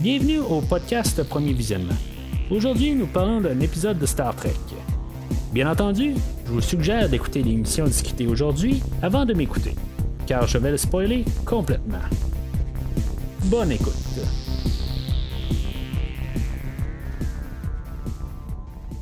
Bienvenue au podcast Premier Visionnement. Aujourd'hui, nous parlons d'un épisode de Star Trek. Bien entendu, je vous suggère d'écouter l'émission discutée aujourd'hui avant de m'écouter, car je vais le spoiler complètement. Bonne écoute.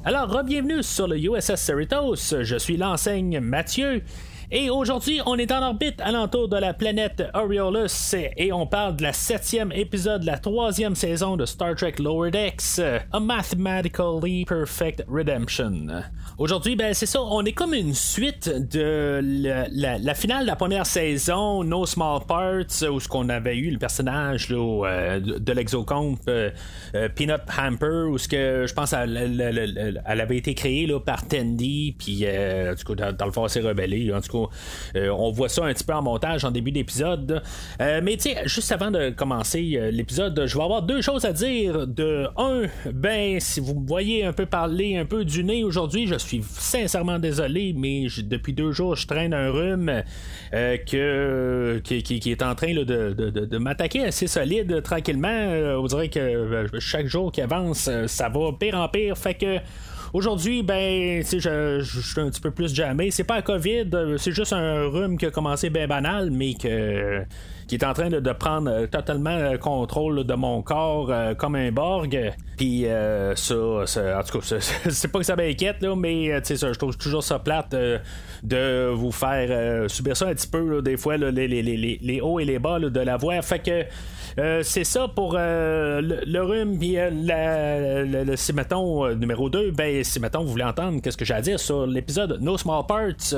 Alors, bienvenue sur le USS Cerritos. Je suis l'enseigne Mathieu. Et aujourd'hui, on est en orbite alentour de la planète Aureolus et on parle de la septième épisode de la troisième saison de Star Trek Lower Decks, A Mathematically Perfect Redemption. Aujourd'hui, ben c'est ça, on est comme une suite de la, finale de la première saison, No Small Parts, où ce qu'on avait eu le personnage euh, de, l'exocomp euh, euh, Peanut Hamper, où ce que je pense elle, avait été créée là, par Tandy, puis dans, le fond, s'est rebellé. En tout cas, on voit ça un petit peu en montage en début d'épisode. mais tu sais, juste avant de commencer l'épisode, je vais avoir deux choses à dire. De un, ben, si vous me voyez un peu parler un peu du nez aujourd'hui, je sincèrement désolé, mais depuis deux jours, je traîne un rhume euh, que, qui, est en train de, de, m'attaquer assez solide tranquillement. Euh, on dirait que euh, chaque jour qui avance, ça va pire en pire. Fait que. Aujourd'hui, ben, je, je, suis un petit peu plus jamais. C'est pas un COVID, c'est juste un rhume qui a commencé bien banal, mais que qui est en train de, prendre euh, totalement le contrôle de mon corps euh, comme un Borg. Puis euh, ça, en tout cas, c'est pas que ça m'inquiète, là, mais ça, je trouve toujours ça plate de vous faire subir ça un petit peu, des fois, les, hauts et les bas de la voix. Fait que euh, c'est ça pour euh, le, rhume puis euh, le, si mettons numéro 2 ben si mettons vous voulez entendre qu'est-ce que j'ai à dire sur l'épisode No Small Parts?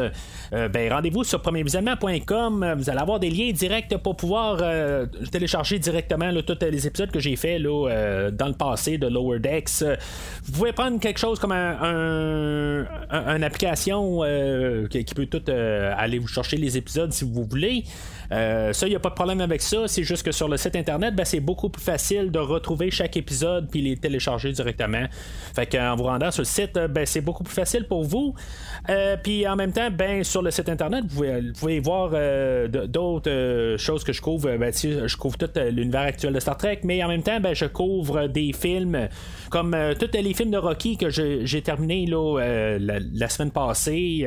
Ben rendez-vous sur premiervisionnement.com vous allez avoir des liens directs pour pouvoir télécharger directement tous les épisodes que j'ai fait là, dans le passé de Lower Decks. Vous pouvez prendre quelque chose comme un, une application qui, qui, peut tout aller vous chercher les épisodes si vous voulez euh, ça, il n'y a pas de problème avec ça. C'est juste que sur le site internet, ben, c'est beaucoup plus facile de retrouver chaque épisode puis les télécharger directement. Fait qu'en vous rendant sur le site, euh, ben, c'est beaucoup plus facile pour vous. Euh, puis en même temps, ben, sur le site internet, vous pouvez, voir d'autres choses que je couvre. Ben, je couvre tout l'univers actuel de Star Trek, mais en même temps, ben, je couvre des films comme tous les films de Rocky que j'ai terminé la, semaine passée,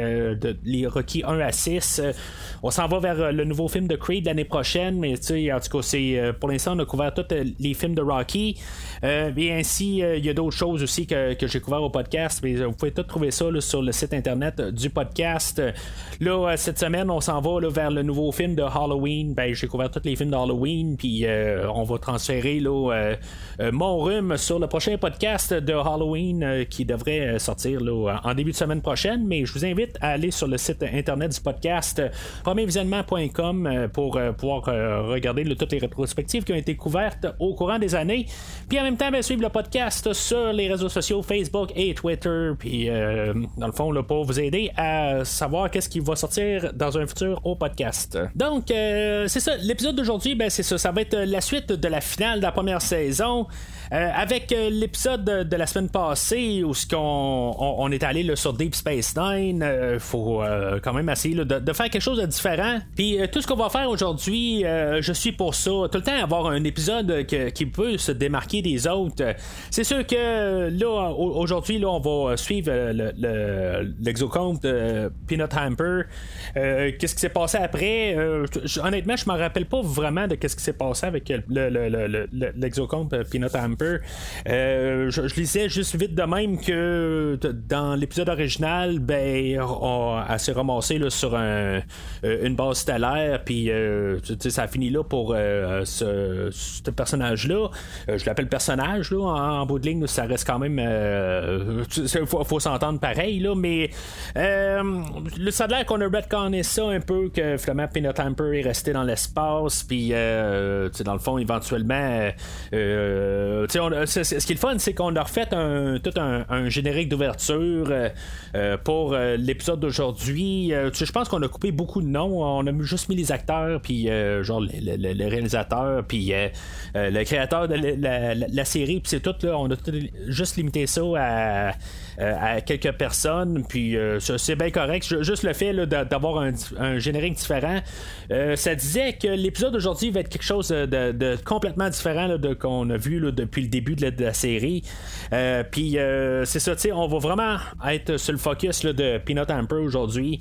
les Rocky 1 à 6. on s'en va vers le nouveau film de Creed l'année prochaine, mais tu sais, en tout cas, c'est euh, pour l'instant, on a couvert tous euh, les films de Rocky. Euh, et ainsi, il y a d'autres choses aussi que, j'ai couvert au podcast, mais vous pouvez tout trouver ça sur le site internet du podcast. Là, cette semaine, on s'en va vers le nouveau film de Halloween. Ben, j'ai couvert tous les films d'Halloween, puis on va transférer là, mon rhume sur le prochain podcast de Halloween qui devrait sortir là, en début de semaine prochaine. Mais je vous invite à aller sur le site internet du podcast premiervisionnement.com pour euh, pouvoir euh, regarder toutes les rétrospectives qui ont été couvertes au courant des années. Puis en même temps, bien, suivre le podcast sur les réseaux sociaux Facebook et Twitter. Puis dans le fond, pour vous aider à savoir qu'est-ce qui va sortir dans un futur au podcast. Donc, c'est ça. L'épisode d'aujourd'hui, ben, c'est ça. Ça va être la suite de la finale de la première saison. Euh, avec euh, l'épisode de, la semaine passée où on, on, est allé sur Deep Space Nine, euh, faut quand même essayer de, faire quelque chose de différent. Puis tout ce qu'on va faire aujourd'hui, je suis pour ça. Tout le temps avoir un épisode qui peut se démarquer des autres. C'est sûr que là, aujourd'hui, là, on va suivre l'exocomp de Peanut Hamper. qu'est-ce qui s'est passé après? honnêtement, je me rappelle pas vraiment de qu'est-ce qui s'est passé avec l'exocomp Peanut Hamper. Euh, je, lisais juste vite de même que dans l'épisode original, ben, on, elle s'est ramassée sur un, euh, une base stellaire, puis euh, ça a fini là pour ce, personnage-là. je l'appelle personnage, là, en, bout de ligne, ça reste quand même. Il faut, s'entendre pareil, là, mais le ça a l'air qu'on a retconné ça un peu, que finalement Peanut Hamper est resté dans l'espace, puis dans le fond, éventuellement, ce qui est le fun, c'est qu'on a refait tout un, générique d'ouverture euh, euh, pour euh, l'épisode d'aujourd'hui. je pense qu'on a coupé beaucoup de noms. On a juste mis les acteurs, puis genre le, réalisateur, puis le créateur de la, série, puis c'est tout. Là, on a juste limité ça à à quelques personnes, puis c'est bien correct. Juste le fait d'avoir un, générique différent, ça disait que l'épisode d'aujourd'hui va être quelque chose de, complètement différent de qu'on a vu depuis le début de la, série. puis c'est ça, tu sais, on va vraiment être sur le focus de Peanut Hamper aujourd'hui.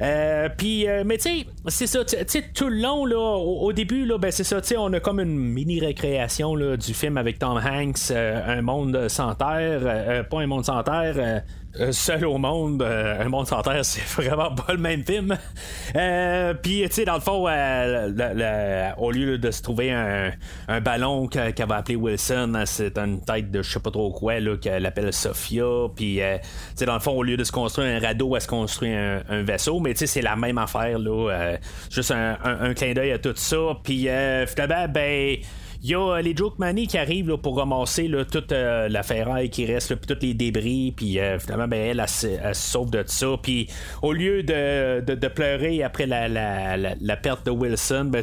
Euh, puis, euh, mais tu sais, c'est ça, tout le long, là, au, début, là, ben c'est ça, tu sais, on a comme une mini récréation là, du film avec Tom Hanks, euh, Un monde sans terre, pas un monde sans terre. Euh, seul au monde, euh, un monde sans terre, c'est vraiment pas le même film. Euh, puis, tu sais, dans le fond, au lieu de se trouver un, ballon qu'elle va appeler Wilson, c'est une tête de je sais pas trop quoi, qu'elle appelle Sophia. Puis, tu sais, dans le fond, au lieu de se construire un radeau, elle se construit un, vaisseau. Mais, tu sais, c'est la même affaire, là. juste un, un, clin d'œil à tout ça. Puis, finalement, ben il y a euh, les Joke Money qui arrivent pour ramasser toute euh, la ferraille qui reste, puis tous les débris, puis euh, finalement, ben, elle, se sauve de ça. Puis au lieu de, pleurer après la, la, la, perte de Wilson, ben,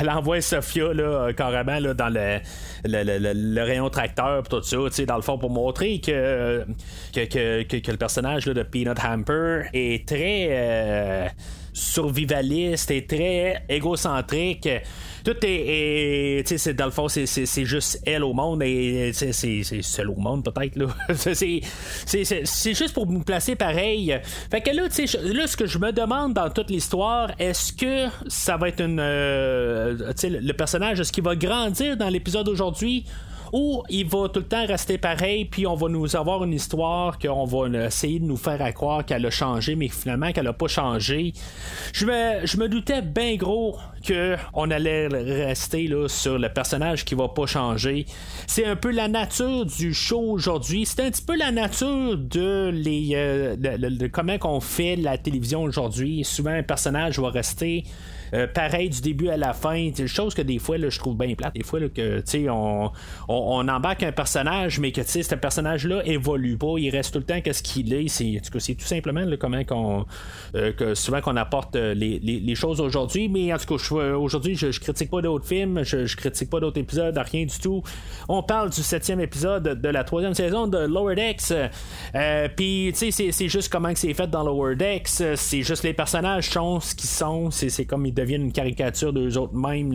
elle envoie Sophia là, carrément là, dans le, le, rayon tracteur, tout ça, dans le fond, pour montrer que, que, le personnage là, de Peanut Hamper est très survivaliste et très égocentrique tout est, sais, dans le fond, c'est juste elle au monde et c'est seul au monde peut-être c'est juste pour nous placer pareil. Fait que là, là, ce que je me demande dans toute l'histoire, est-ce que ça va être une, euh, le personnage, est-ce qu'il va grandir dans l'épisode d'aujourd'hui? Ou il va tout le temps rester pareil, puis on va nous avoir une histoire qu'on va essayer de nous faire à croire qu'elle a changé, mais finalement qu'elle a pas changé. Je me, je me doutais bien gros qu'on allait rester là, sur le personnage qui va pas changer. C'est un peu la nature du show aujourd'hui. C'est un petit peu la nature de les euh, de, comment qu'on fait la télévision aujourd'hui. Souvent un personnage va rester euh, pareil du début à la fin. C'est chose que des fois, là, je trouve bien plate. Des fois, là, que, on, on, embarque un personnage, mais que ce personnage-là évolue pas. Il reste tout le temps qu'est-ce qu'il est. C'est, tout simplement comment qu'on, euh, que souvent qu'on apporte euh, les, les, choses aujourd'hui. Mais en tout cas, aujourd'hui, je, je, critique pas d'autres films, je, je critique pas d'autres épisodes, rien du tout. On parle du septième épisode de la troisième saison de Lower Decks. Puis, tu sais, c'est, juste comment c'est fait dans Lower Decks. C'est juste les personnages sont ce qu'ils sont. C'est, comme ils deviennent une caricature d'eux autres même.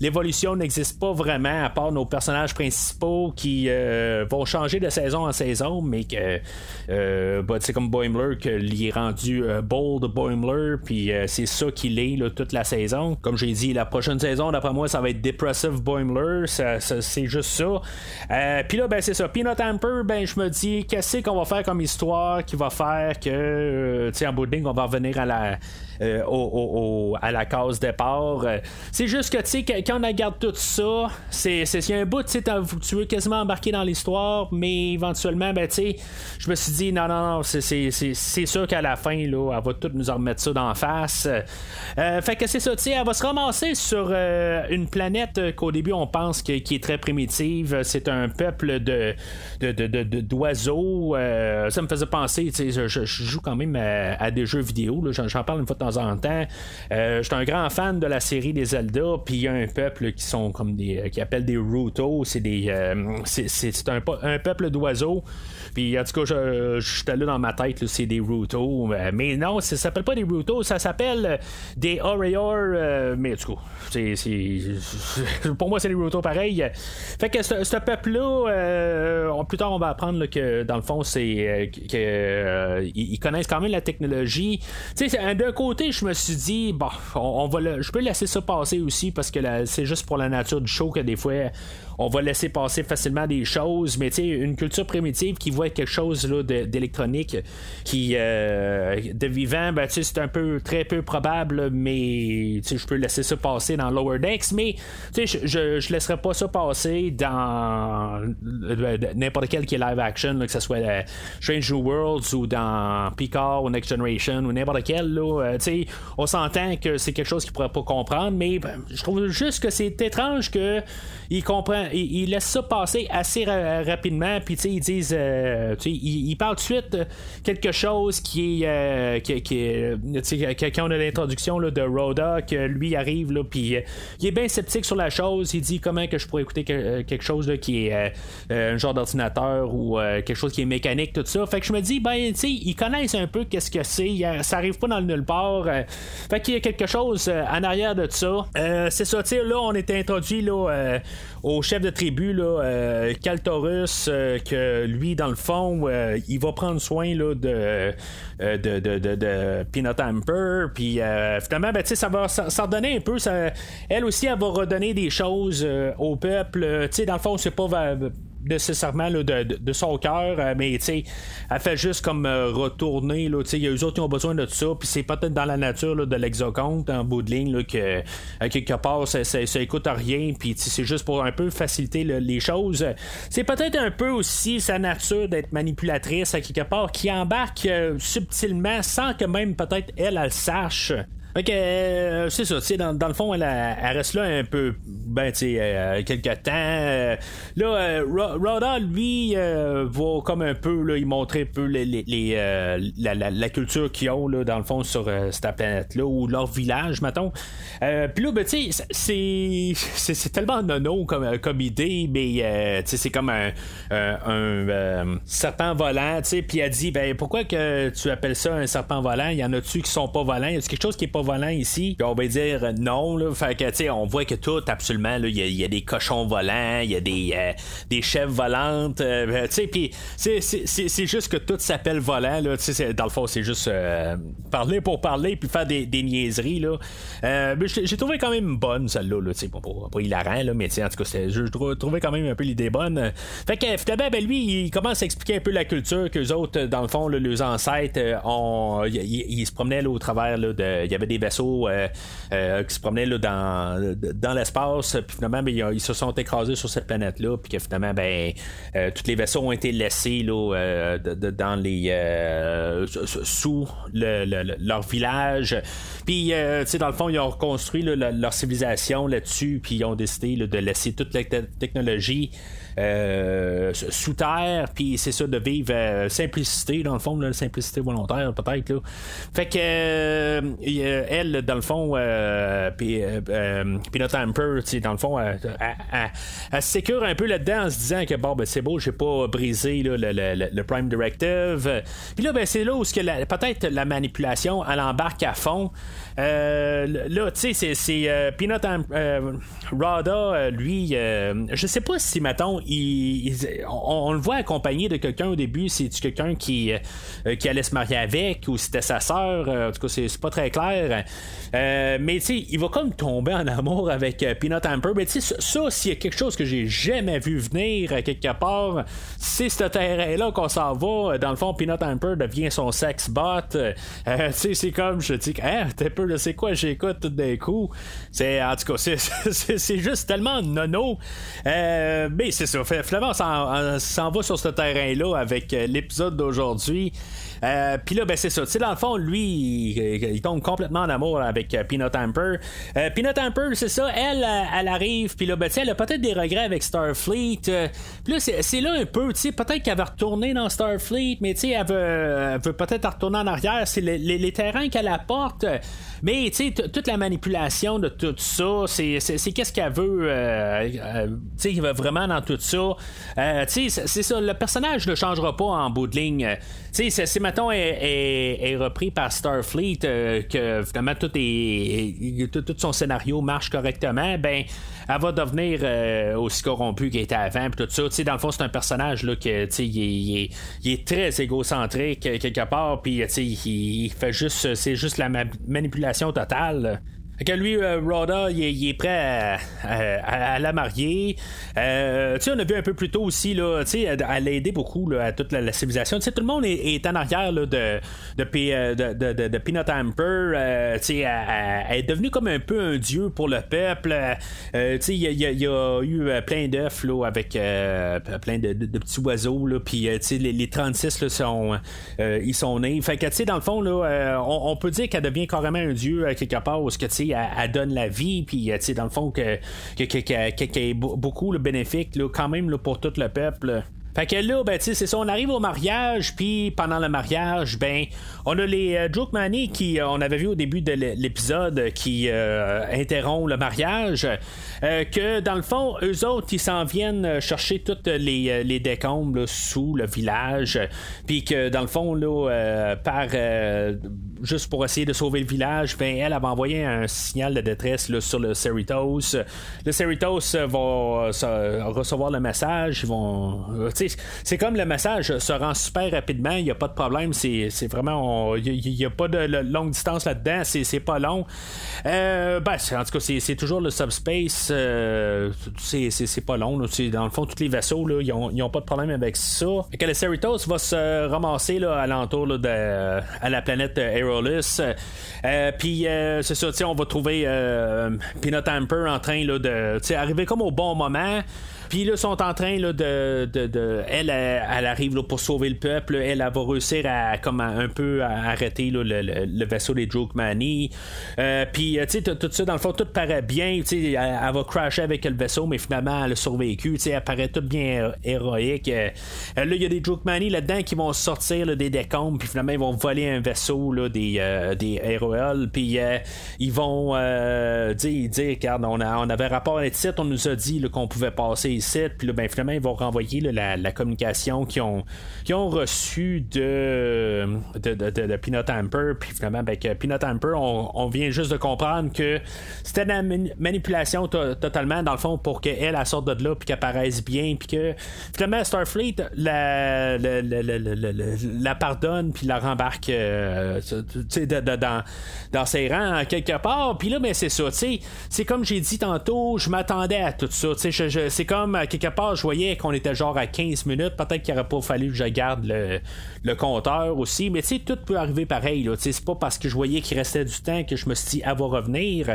L'évolution n'existe pas vraiment, à part nos personnages principaux qui euh, vont changer de saison en saison, mais que euh, bah, c'est comme Boimler, qu'il est rendu euh, bold Boimler, puis c'est ça qu'il est toute la saison. Comme j'ai dit, la prochaine saison, d'après moi, ça va être Depressive Boimler, c'est juste ça. puis là, ben c'est ça. Peanut Hamper, ben je me dis, qu'est-ce qu'on va faire comme histoire qui va faire que, tu sais, en bout on va revenir à la euh, à la case départ. Euh, c'est juste que, tu sais, quand on regarde tout ça, c'est, c'est, un bout, tu tu veux quasiment embarquer dans l'histoire, mais éventuellement, ben, tu sais, je me suis dit, non, non, non, c'est, sûr qu'à la fin, là, elle va tout nous remettre ça d'en face. Euh, fait que c'est ça, tu sais, elle va se ramasser sur une planète qu'au début, on pense que, qui est très primitive. C'est un peuple de, d'oiseaux. ça me faisait penser, sais, je, joue quand même à, des jeux vidéo, j'en, parle une fois de temps en temps. Euh, je suis un grand fan de la série des Zelda, puis il y a un peuple qui sont comme des. Euh, qui appellent des Ruto. C'est des. Euh, c'est un, un, peuple d'oiseaux. Puis en tout cas, je, je suis allé dans ma tête, c'est des Ruto. mais non, ça s'appelle pas des Ruto, ça s'appelle des Orior. mais tout cas, c'est, pour moi, c'est des Ruto pareil. Fait que ce, peuple-là, plus tard, on va apprendre que dans le fond, c'est. que ils connaissent quand même la technologie. Tu sais, d'un côté, je me suis dit, bon, on, va je peux laisser ça passer aussi parce que c'est juste pour la nature du show que des fois on va laisser passer facilement des choses, mais une culture primitive qui voit quelque chose là, d'électronique, qui euh, de vivant, ben, c'est un peu très peu probable, mais je peux laisser ça passer dans Lower Decks, mais je, je laisserai pas ça passer dans euh, n'importe quel qui est live action, que ce soit euh, Strange New Worlds ou dans Picard ou Next Generation ou n'importe quel. On s'entend que c'est quelque chose qu'il pourrait pas comprendre, mais ben, je trouve juste que c'est étrange que il comprend, il, laisse ça passer assez rapidement, puis ils disent, euh, il, parle tout de suite quelque chose qui est, euh, qui, quand on a l'introduction de Rhoda, que lui arrive, là, puis il est bien sceptique sur la chose. Il dit comment que je pourrais écouter quelque chose qui est un genre d'ordinateur ou quelque chose qui est mécanique, tout ça. Fait que je me dis, ben, tu sais, ils connaissent un peu qu'est-ce que c'est. Ça arrive pas dans le nulle part. fait qu'il y a quelque chose en arrière de ça. c'est ça, tu sais, là, on est introduit là, au chef de tribu, là, Kaltorus, que lui, dans le fond, il va prendre soin là, de, de, de, de, de Peanut Amper. Puis finalement, ben, ça va s'en redonner un peu. Ça, elle aussi, elle va redonner des choses au peuple. dans le fond, c'est pas nécessairement de, de, son cœur, euh, mais elle fait juste comme euh, retourner. Là, y a eux autres qui ont besoin de ça, puis c'est peut-être dans la nature de l'exoconte en bout de ligne que à quelque part ça, ça, écoute à rien, puis c'est juste pour un peu faciliter les choses. C'est peut-être un peu aussi sa nature d'être manipulatrice à quelque part qui embarque euh, subtilement sans que même peut-être elle, elle sache. Fait euh, c'est ça, tu dans, dans, le fond, elle, reste là un peu, ben, tu sais, euh, quelques temps. Euh, là, Rhoda, lui, va comme un peu, là, il montrer un peu les, les, la, la, culture qu'ils ont, là, dans le fond, sur cette planète-là, ou leur village, mettons. Puis là, ben, tu sais, c'est, c'est, tellement nono comme, comme idée, mais, tu sais, c'est comme un, un, serpent volant, tu sais, puis elle dit, ben, pourquoi que tu appelles ça un serpent volant? Y en a-tu qui sont pas volants? Y a quelque chose qui est pas volant ici. Puis on va dire non. Là, fait que, tu sais, on voit que tout, absolument, il y, a des cochons volants, il y a des, euh, des chèvres volantes. Euh, ben, tu sais, puis c'est juste que tout s'appelle volant. Là, dans le fond, c'est juste euh, parler pour parler puis faire des, des niaiseries. Là. mais j'ai trouvé quand même bonne celle-là. Là, pas, pas, pas hilarant, là, mais en tout cas, je trouvais quand même un peu l'idée bonne. Fait que finalement, ben, lui, il commence à expliquer un peu la culture que les autres, dans le fond, là, les ancêtres, ils se promenaient au travers là, de. Il y avait des vaisseaux euh, euh, qui se promenaient là, dans, dans l'espace, puis finalement, ben, ils, se sont écrasés sur cette planète-là, puis que finalement, ben, euh, tous les vaisseaux ont été laissés là, dans les sous leur village. Puis, dans le fond, ils ont reconstruit leur civilisation là-dessus, puis ils ont décidé de laisser toute la technologie. Sous terre, puis c'est ça de vivre simplicité, dans le fond, la simplicité volontaire, peut-être. Fait que elle, dans le fond, puis notre Amper, dans le fond, elle, se sécure un peu là-dedans en se disant que bon, ben c'est beau, j'ai pas brisé le, Prime Directive. Puis là, ben c'est là où peut-être la manipulation, elle embarque à fond. là, tu sais, c'est Peanut Rada, lui, je sais pas si, mettons, on, le voit accompagné de quelqu'un au début. C'est quelqu'un qui, euh, qui allait se marier avec ou c'était sa sœur. Euh, en tout cas, c'est pas très clair. Euh, mais tu il va comme tomber en amour avec Peanut Amper. Mais tu sais, ça, s'il y a quelque chose que j'ai jamais vu venir quelque part, c'est ce terrain-là qu'on s'en va. Dans le fond, Peanut Amper devient son sex bot. tu sais, c'est comme, je dis, hein, t'es peu, c'est quoi, j'écoute tout d'un coup. C'est, en tout cas, c'est juste tellement nono. mais c'est Flamand s'en va sur ce terrain-là avec euh, l'épisode d'aujourd'hui. Euh, puis là, ben c'est ça. Tu sais, dans le fond, lui, il, tombe complètement en amour avec euh, Peanut Amper. Peanut Amper, c'est ça. Elle, elle arrive. Puis là, ben, elle a peut-être des regrets avec Starfleet. puis là, c'est là un peu. Tu sais, peut-être qu'elle va retourner dans Starfleet, mais tu sais, elle veut, peut-être retourner en arrière. C'est les, terrains qu'elle apporte. Mais tu sais, toute la manipulation de tout ça, c'est qu'est-ce qu'elle veut. tu sais, vraiment dans tout ça. Euh, c'est ça, le personnage ne changera pas en bout de ligne. Si, mettons, est, est, repris par Starfleet, euh, que finalement tout, est, tout, son scénario marche correctement, ben, elle va devenir euh, aussi corrompue qu'elle était avant, puis tout ça. dans le fond, c'est un personnage là, que, il, il, est, très égocentrique quelque part, puis il fait juste, c'est juste la manipulation totale. Que lui, euh, Rhoda, il, est prêt à, la marier. Euh, on a vu un peu plus tôt aussi, là, à, l'aider beaucoup à toute la, civilisation. tout le monde est, en arrière de, de, euh, de, Peanut Amper. Euh, elle, est devenue comme un peu un dieu pour le peuple. il y, y, a eu plein d'œufs avec plein de, petits oiseaux. Puis les, les 36 là, sont, ils sont nés. Fait que, dans le fond, là, on, peut dire qu'elle devient carrément un dieu quelque part. Parce que, elle, donne la vie, puis euh, dans le fond, que, que, que, beaucoup le bénéfique quand même là, pour tout le peuple. Fait que là, ben, c'est ça, on arrive au mariage, puis pendant le mariage, ben, on a les euh, Joke qui, euh, on avait vu au début de l'épisode, qui euh, interrompt le mariage, que dans le fond, eux autres, ils s'en viennent chercher toutes les, les décombres sous le village, puis que dans le fond, là, par juste pour essayer de sauver le village, ben, elle, avait envoyé un signal de détresse là, sur le Cerritos. Le Cerritos va recevoir le message, ils vont c'est comme le message se rend super rapidement, il n'y a pas de problème, c'est vraiment. Il n'y a, pas de longue distance là-dedans, c'est pas long. Euh, ben, en tout cas, c'est toujours le subspace, euh, c'est pas long. dans le fond, tous les vaisseaux, ils n'ont pas de problème avec ça. Et que le Cerritos va se ramasser là, alentour de, à la planète Aerolus. Euh, puis, c'est ça, on va trouver Peanut Amper en train là, de arriver comme au bon moment. Puis là, sont en train là, de, de, Elle, elle, arrive là, pour sauver le peuple. Elle, elle, va réussir à comme un peu à arrêter là, le, le, vaisseau des Money. Euh, puis, euh, tu sais, tout ça, dans le fond, tout paraît bien. Elle, va crasher avec le vaisseau, mais finalement, elle a survécu. Elle paraît tout bien héroïque. Euh, là, il y a des Money là-dedans qui vont sortir des décombres, puis finalement, ils vont voler un vaisseau des, des Aeroel. Puis, ils vont dire, dire, regarde, on, a, on avait rapport à l'étiquette, on nous a dit qu'on pouvait passer puis là, ben, finalement, ils vont renvoyer la, communication qu'ils ont, ont reçue de, de, de, Peanut Amper, puis finalement, ben, que Peanut Amper, on, vient juste de comprendre que c'était de la manipulation totalement, dans le fond, pour qu'elle, elle sorte de là, puis qu'elle paraisse bien, puis que finalement, Starfleet la, la, la, pardonne, puis la rembarque euh, dans, dans ses rangs, quelque part, puis là, ben, c'est ça, c'est comme j'ai dit tantôt, je m'attendais à tout ça, c'est comme quelque part, je voyais qu'on était genre à 15 minutes. Peut-être qu'il n'aurait pas fallu que je garde le, compteur aussi. Mais tu sais, tout peut arriver pareil. C'est pas parce que je voyais qu'il restait du temps que je me suis dit, elle va revenir.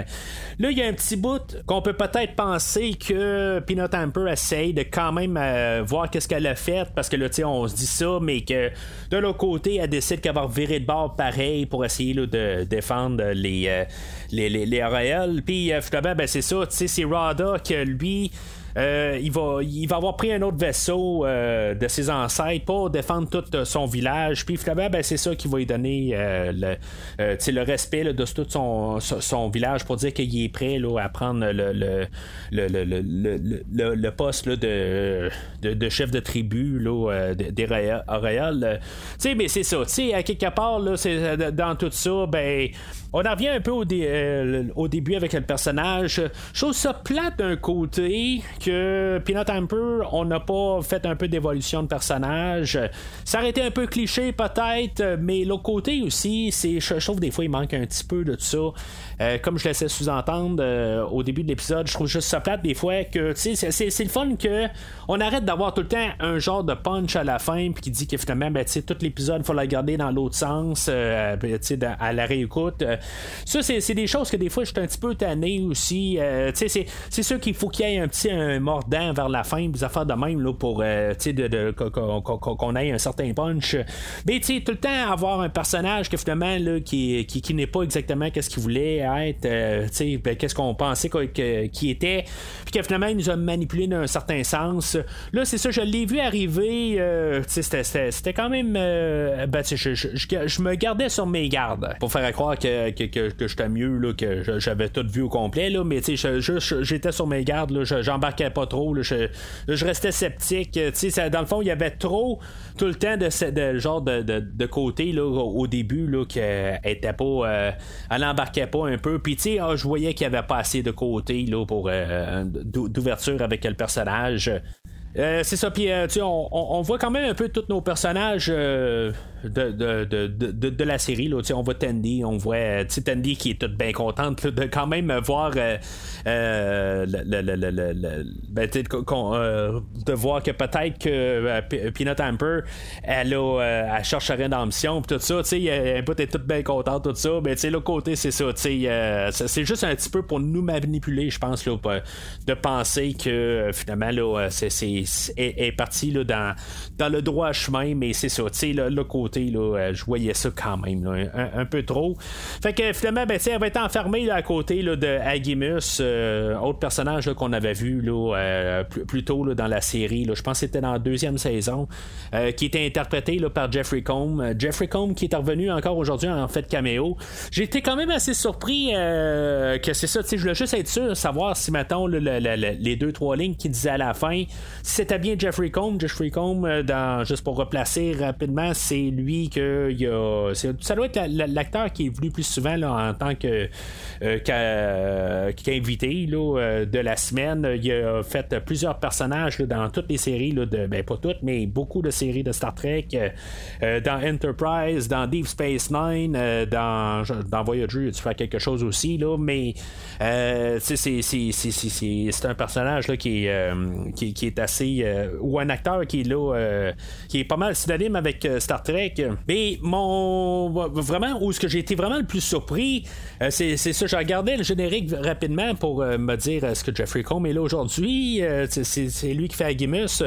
Là, il y a un petit bout qu'on peut peut-être penser que Peanut Amper essaye de quand même euh, voir qu'est-ce qu'elle a fait. Parce que là, tu sais, on se dit ça, mais que de l'autre côté, elle décide qu'elle va virer de bord pareil pour essayer de défendre les, euh, les, les, Puis euh, ben, c'est ça. Tu sais, c'est Rada que lui. Euh, il, va, il va avoir pris un autre vaisseau euh, de ses ancêtres pour défendre tout euh, son village. Puis finalement, ben, c'est ça qui va lui donner le, le respect de tout son, son, village pour dire qu'il est prêt là, à prendre le, le, le, le poste là, de, de, chef de tribu des sais mais c'est ça. À quelque part, dans tout ça, ben on en revient un peu au, au début avec le personnage. Trouve ça plate d'un côté Peanut Amper, on n'a pas fait un peu d'évolution de personnage. Ça aurait été un peu cliché peut-être, mais l'autre côté aussi, c'est, je trouve des fois il manque un petit peu de ça. Euh, comme je laissais sous-entendre euh, au début de l'épisode, je trouve juste ça plate des fois que c'est, c'est le fun que on arrête d'avoir tout le temps un genre de punch à la fin puis qui dit que finalement ben, tout l'épisode il faut la garder dans l'autre sens euh, ben, à la réécoute. ça c'est, des choses que des fois je suis un petit peu tanné aussi. c'est, c'est sûr qu'il faut qu'il y ait un petit mordant vers la fin, des affaires de même là, pour de, qu'on ait un certain punch. Mais tout le temps avoir un personnage que finalement là, qui, qui, n'est pas exactement qu'est-ce qu'il voulait être, euh, ben, qu'est-ce qu'on pensait qu'il était, puis que finalement il nous a manipulé d'un certain sens. Là, c'est ça, je l'ai vu arriver, euh, c'était quand même, euh, ben, je, me gardais sur mes gardes pour faire croire que, que, j'étais mieux, là, que j'avais tout vu au complet, là, mais j'étais sur mes gardes, j'embarquais pas trop, je, restais sceptique. dans le fond, il y avait trop tout le temps de, ce genre de, de, côté là, au début là, qu'elle était pas. elle embarquait pas un peu. Puis, tu sais, ah, je voyais qu'il n'y avait pas assez de côté là, pour euh, d'ouverture avec le personnage. Euh, c'est ça, puis euh, on, on, voit quand même un peu tous nos personnages de, de, de, de, la série. Là. On voit Tandy, on voit euh, Tandy qui est toute bien contente de quand même voir euh, euh, ben, de voir que peut-être que Peanut Amper elle, a, elle cherche rédemption tout ça, elle peut être toute bien contente, tout ça, mais l'autre côté, c'est ça, c'est juste un petit peu pour nous manipuler, je pense, là, de penser que finalement là, c'est, est, parti là, dans, dans le droit chemin, mais c'est ça, le, côté, là, je voyais ça quand même, un, peu trop. Fait que finalement, ben, elle va être enfermée à côté là, de Agimus, autre personnage qu'on avait vu là, plus, tôt là, dans la série. Je pense que c'était dans la deuxième saison, qui était interprété là, par Jeffrey Combs. Jeffrey Combs qui est revenu encore aujourd'hui en fait caméo. Été quand même assez surpris que c'est ça, je voulais juste être sûr, savoir si, mettons, les deux, trois lignes qui disaient à la fin, si c'était bien Jeffrey Combs, Jeffrey Combs, euh, dans, juste pour replacer rapidement, c'est lui que il a, ça doit être l'acteur qui est venu plus souvent là, en tant que euh, qu'invité euh, de la semaine. Il a fait plusieurs personnages dans toutes les séries, là, de, ben pas toutes, mais beaucoup de séries de Star Trek, dans Enterprise, dans Deep Space Nine, dans, Voyager, tu fais quelque chose aussi, là, mais c'est un personnage là, qui, euh, qui, est assez. Euh, ou un acteur qui est là, euh, qui est pas mal synonyme avec Star Trek. Mais mon. Vraiment, où ce que j'ai été vraiment le plus surpris, c'est ça. J'ai regardé le générique rapidement pour me dire est-ce que Jeffrey Combs est là aujourd'hui? c'est lui qui fait Agimus. si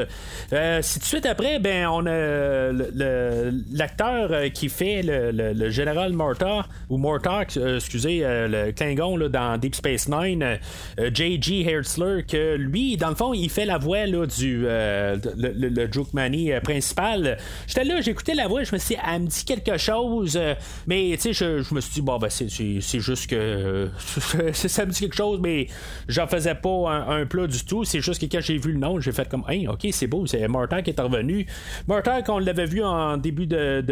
tout de suite après, ben, on a l'acteur qui fait le, général Mortar, ou Mortar, excusez, le Klingon là, dans Deep Space Nine, J.G. Hertzler, que lui, dans le fond, il fait la voix là, du euh, le, le, euh, principal. J'étais là, j'écoutais la voix, je me elle me dit quelque chose, euh, mais tu sais, je, me suis dit, bon, ben, c'est, juste que ça me dit quelque chose, mais j'en faisais pas un, plat du tout. C'est juste que quand j'ai vu le nom, j'ai fait comme, hey, ok, c'est beau, c'est Martin qui est revenu. Martin, qu'on l'avait vu en début de,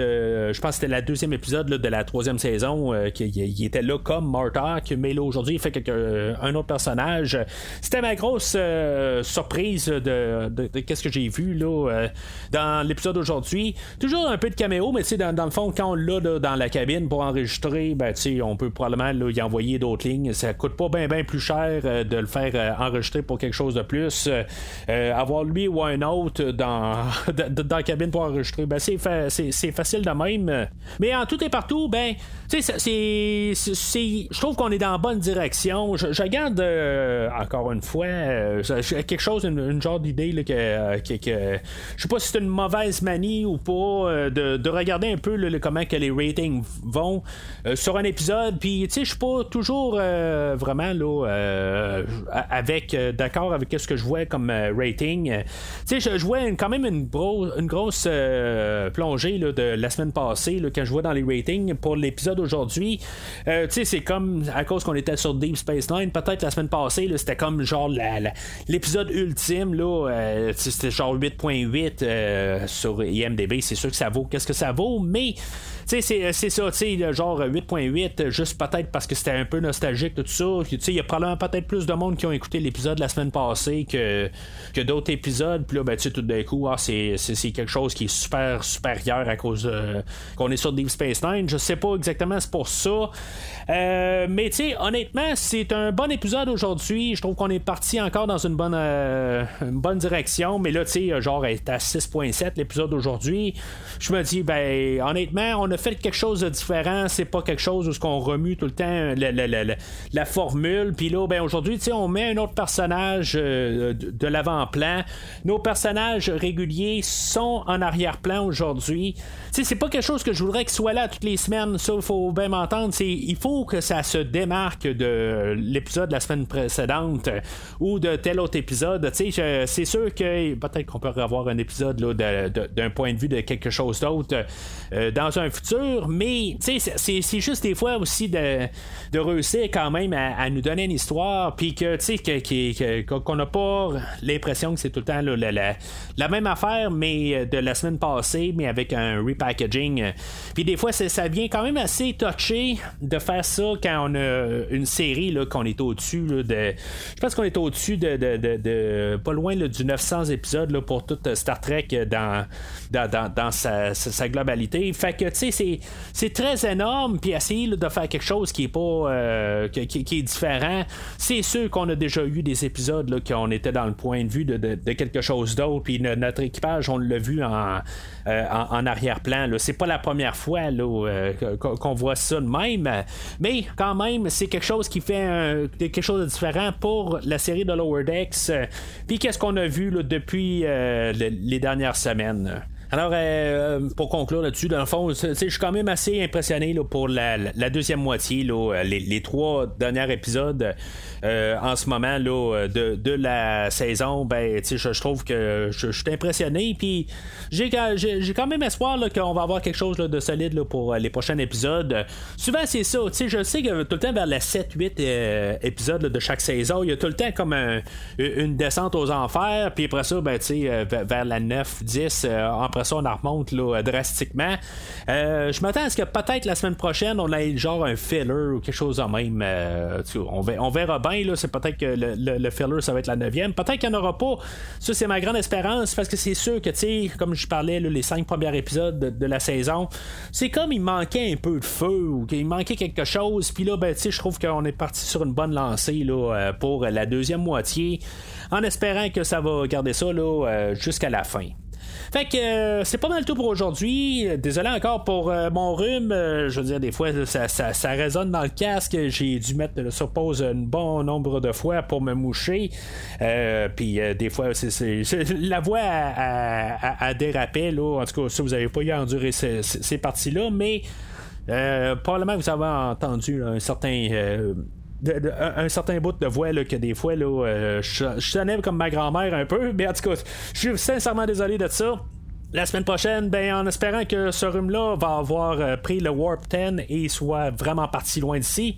je pense que c'était la deuxième épisode de la troisième saison, qu'il était là comme Martin, mais là aujourd'hui, il fait quelque, un autre personnage. C'était ma grosse euh, surprise de, qu'est-ce que j'ai vu là euh, dans l'épisode d'aujourd'hui. Toujours un peu de caméo, mais dans, dans le fond, quand on l'a dans la cabine pour enregistrer, ben, on peut probablement là, y envoyer d'autres lignes. Ça coûte pas bien bien plus cher euh, de le faire enregistrer pour quelque chose de plus. avoir lui ou un autre dans, dans la cabine pour enregistrer, ben, c'est, c'est, facile de même. Mais en tout et partout, ben, c'est, je trouve qu'on est dans la bonne direction. Je, je regarde encore une fois, euh, quelque chose, une, genre d'idée que, euh, que, je sais pas si c'est une mauvaise manie ou pas, euh, de, regarder un peu comment que les ratings vont sur un épisode. Puis, tu sais, je suis pas toujours vraiment là avec d'accord avec ce que je vois comme rating. Tu sais, je, vois quand même une, une grosse plongée de la semaine passée là, quand je vois dans les ratings pour l'épisode aujourd'hui. tu sais, c'est comme à cause qu'on était sur Deep Space Nine, peut-être la semaine passée, c'était comme genre l'épisode ultime, là, euh, c'était genre 8.8 euh, sur IMDB. C'est sûr que ça vaut que ça vaut, mais c'est, c'est ça, tu sais, genre 8.8, juste peut-être parce que c'était un peu nostalgique, tout ça. Il y a probablement peut-être plus de monde qui ont écouté l'épisode la semaine passée que, que d'autres épisodes. Puis là, ben, tu sais, tout d'un coup, ah, c'est, quelque chose qui est super supérieur à cause qu'on est sur Deep Space Nine. Je sais pas exactement c'est pour ça. Euh, mais tu honnêtement, c'est un bon épisode aujourd'hui. Je trouve qu'on est parti encore dans une bonne, euh, bonne direction. Mais là, tu sais, genre, est à 6.7 l'épisode d'aujourd'hui. Je me dis, ben, honnêtement, on a fait quelque chose de différent. C'est pas quelque chose où on remue tout le temps la, formule. Puis là, ben, aujourd'hui, on met un autre personnage euh, de, l'avant-plan. Nos personnages réguliers sont en arrière-plan aujourd'hui. C'est pas quelque chose que je voudrais qu'il soit là toutes les semaines. Ça, il faut bien m'entendre. Il faut que ça se démarque de l'épisode de la semaine précédente ou de tel autre épisode. C'est sûr que peut-être qu'on peut avoir un épisode d'un point de vue de quelque chose d'autre euh, dans un futur, mais c'est juste des fois aussi de, de réussir quand même à, nous donner une histoire, puis que qu'on n'a pas l'impression que c'est tout le temps la, la, même affaire, mais de la semaine passée, mais avec un repackaging. Puis des fois, ça vient quand même assez touché de faire ça quand on a une série qu'on est au-dessus de. Je pense qu'on est au-dessus de, de, pas loin du 900 épisodes pour toute Star Trek dans, dans, sa, globalité. Fait que tu sais, c'est très énorme. Puis essayer de faire quelque chose qui est pas euh, qui, est différent. C'est sûr qu'on a déjà eu des épisodes là, qu'on était dans le point de vue de, quelque chose d'autre. Puis notre équipage, on l'a vu en, euh, en, arrière-plan. C'est pas la première fois euh, qu'on voit ça de même. Mais quand même, c'est quelque chose qui fait quelque chose de différent pour la série de Lower Decks. Puis qu'est-ce qu'on a vu depuis les dernières semaines? Alors, euh, pour conclure là-dessus, dans le fond, je suis quand même assez impressionné pour la, deuxième moitié, là, les, trois derniers épisodes euh, en ce moment là, de, la saison. Ben, je, trouve que je, suis impressionné. Puis, j'ai, quand même espoir qu'on va avoir quelque chose de solide pour les prochains épisodes. Souvent, c'est ça. Je sais que tout le temps, vers la 7-8 euh, épisodes de chaque saison, il y a tout le temps comme une descente aux enfers. Puis après ça, ben, vers la 9-10, ça, on en remonte drastiquement. Euh, je m'attends à ce que peut-être la semaine prochaine, on ait genre un filler ou quelque chose de même. Euh, on, verra, bien. C'est peut-être que le, filler, ça va être la neuvième. Peut-être qu'il n'y en aura pas. Ça, c'est ma grande espérance parce que c'est sûr que, comme je parlais, les cinq premiers épisodes de, la saison, c'est comme il manquait un peu de feu ou qu'il manquait quelque chose. Puis là, ben, je trouve qu'on est parti sur une bonne lancée là, euh, pour la deuxième moitié en espérant que ça va garder ça jusqu'à la fin. Fait que euh, c'est pas mal tout pour aujourd'hui. Désolé encore pour euh, mon rhume. Euh, je veux dire, des fois, ça, ça, résonne dans le casque. J'ai dû mettre sur pause un bon nombre de fois pour me moucher. Puis des fois, c'est, la voix a, dérapé. Là. En tout cas, si vous n'avez pas eu à endurer ces, parties-là, mais probablement vous avez entendu un certain un, certain bout de voix que des fois là, euh, je, je comme ma grand-mère un peu, mais en tout cas, je suis sincèrement désolé de ça. La semaine prochaine, ben, en espérant que ce rhume-là va avoir euh, pris le Warp 10 et soit vraiment parti loin d'ici,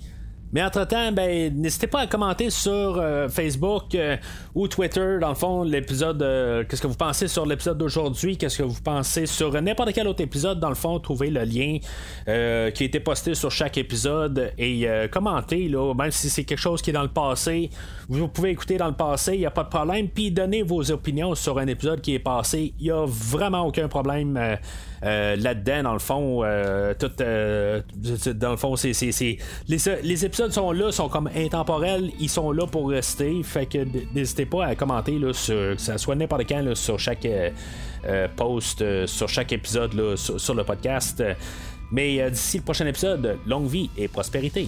mais entre-temps, ben, n'hésitez pas à commenter sur euh, Facebook euh, ou Twitter, dans le fond, l'épisode. Euh, qu'est-ce que vous pensez sur l'épisode d'aujourd'hui? Qu'est-ce que vous pensez sur n'importe quel autre épisode? Dans le fond, trouvez le lien qui a été posté sur chaque épisode et commentez, là, même si c'est quelque chose qui est dans le passé. Vous pouvez écouter dans le passé, il n'y a pas de problème. Puis donnez vos opinions sur un épisode qui est passé. Il n'y a vraiment aucun problème. Là-dedans, dans le fond, tout, les, les, épisodes sont là, sont comme intemporels, ils sont là pour rester. Fait que n'hésitez pas à commenter là, sur, que ça soit n'importe quand sur chaque euh, euh, post, euh, sur chaque épisode sur, le podcast. Mais d'ici le prochain épisode, longue vie et prospérité.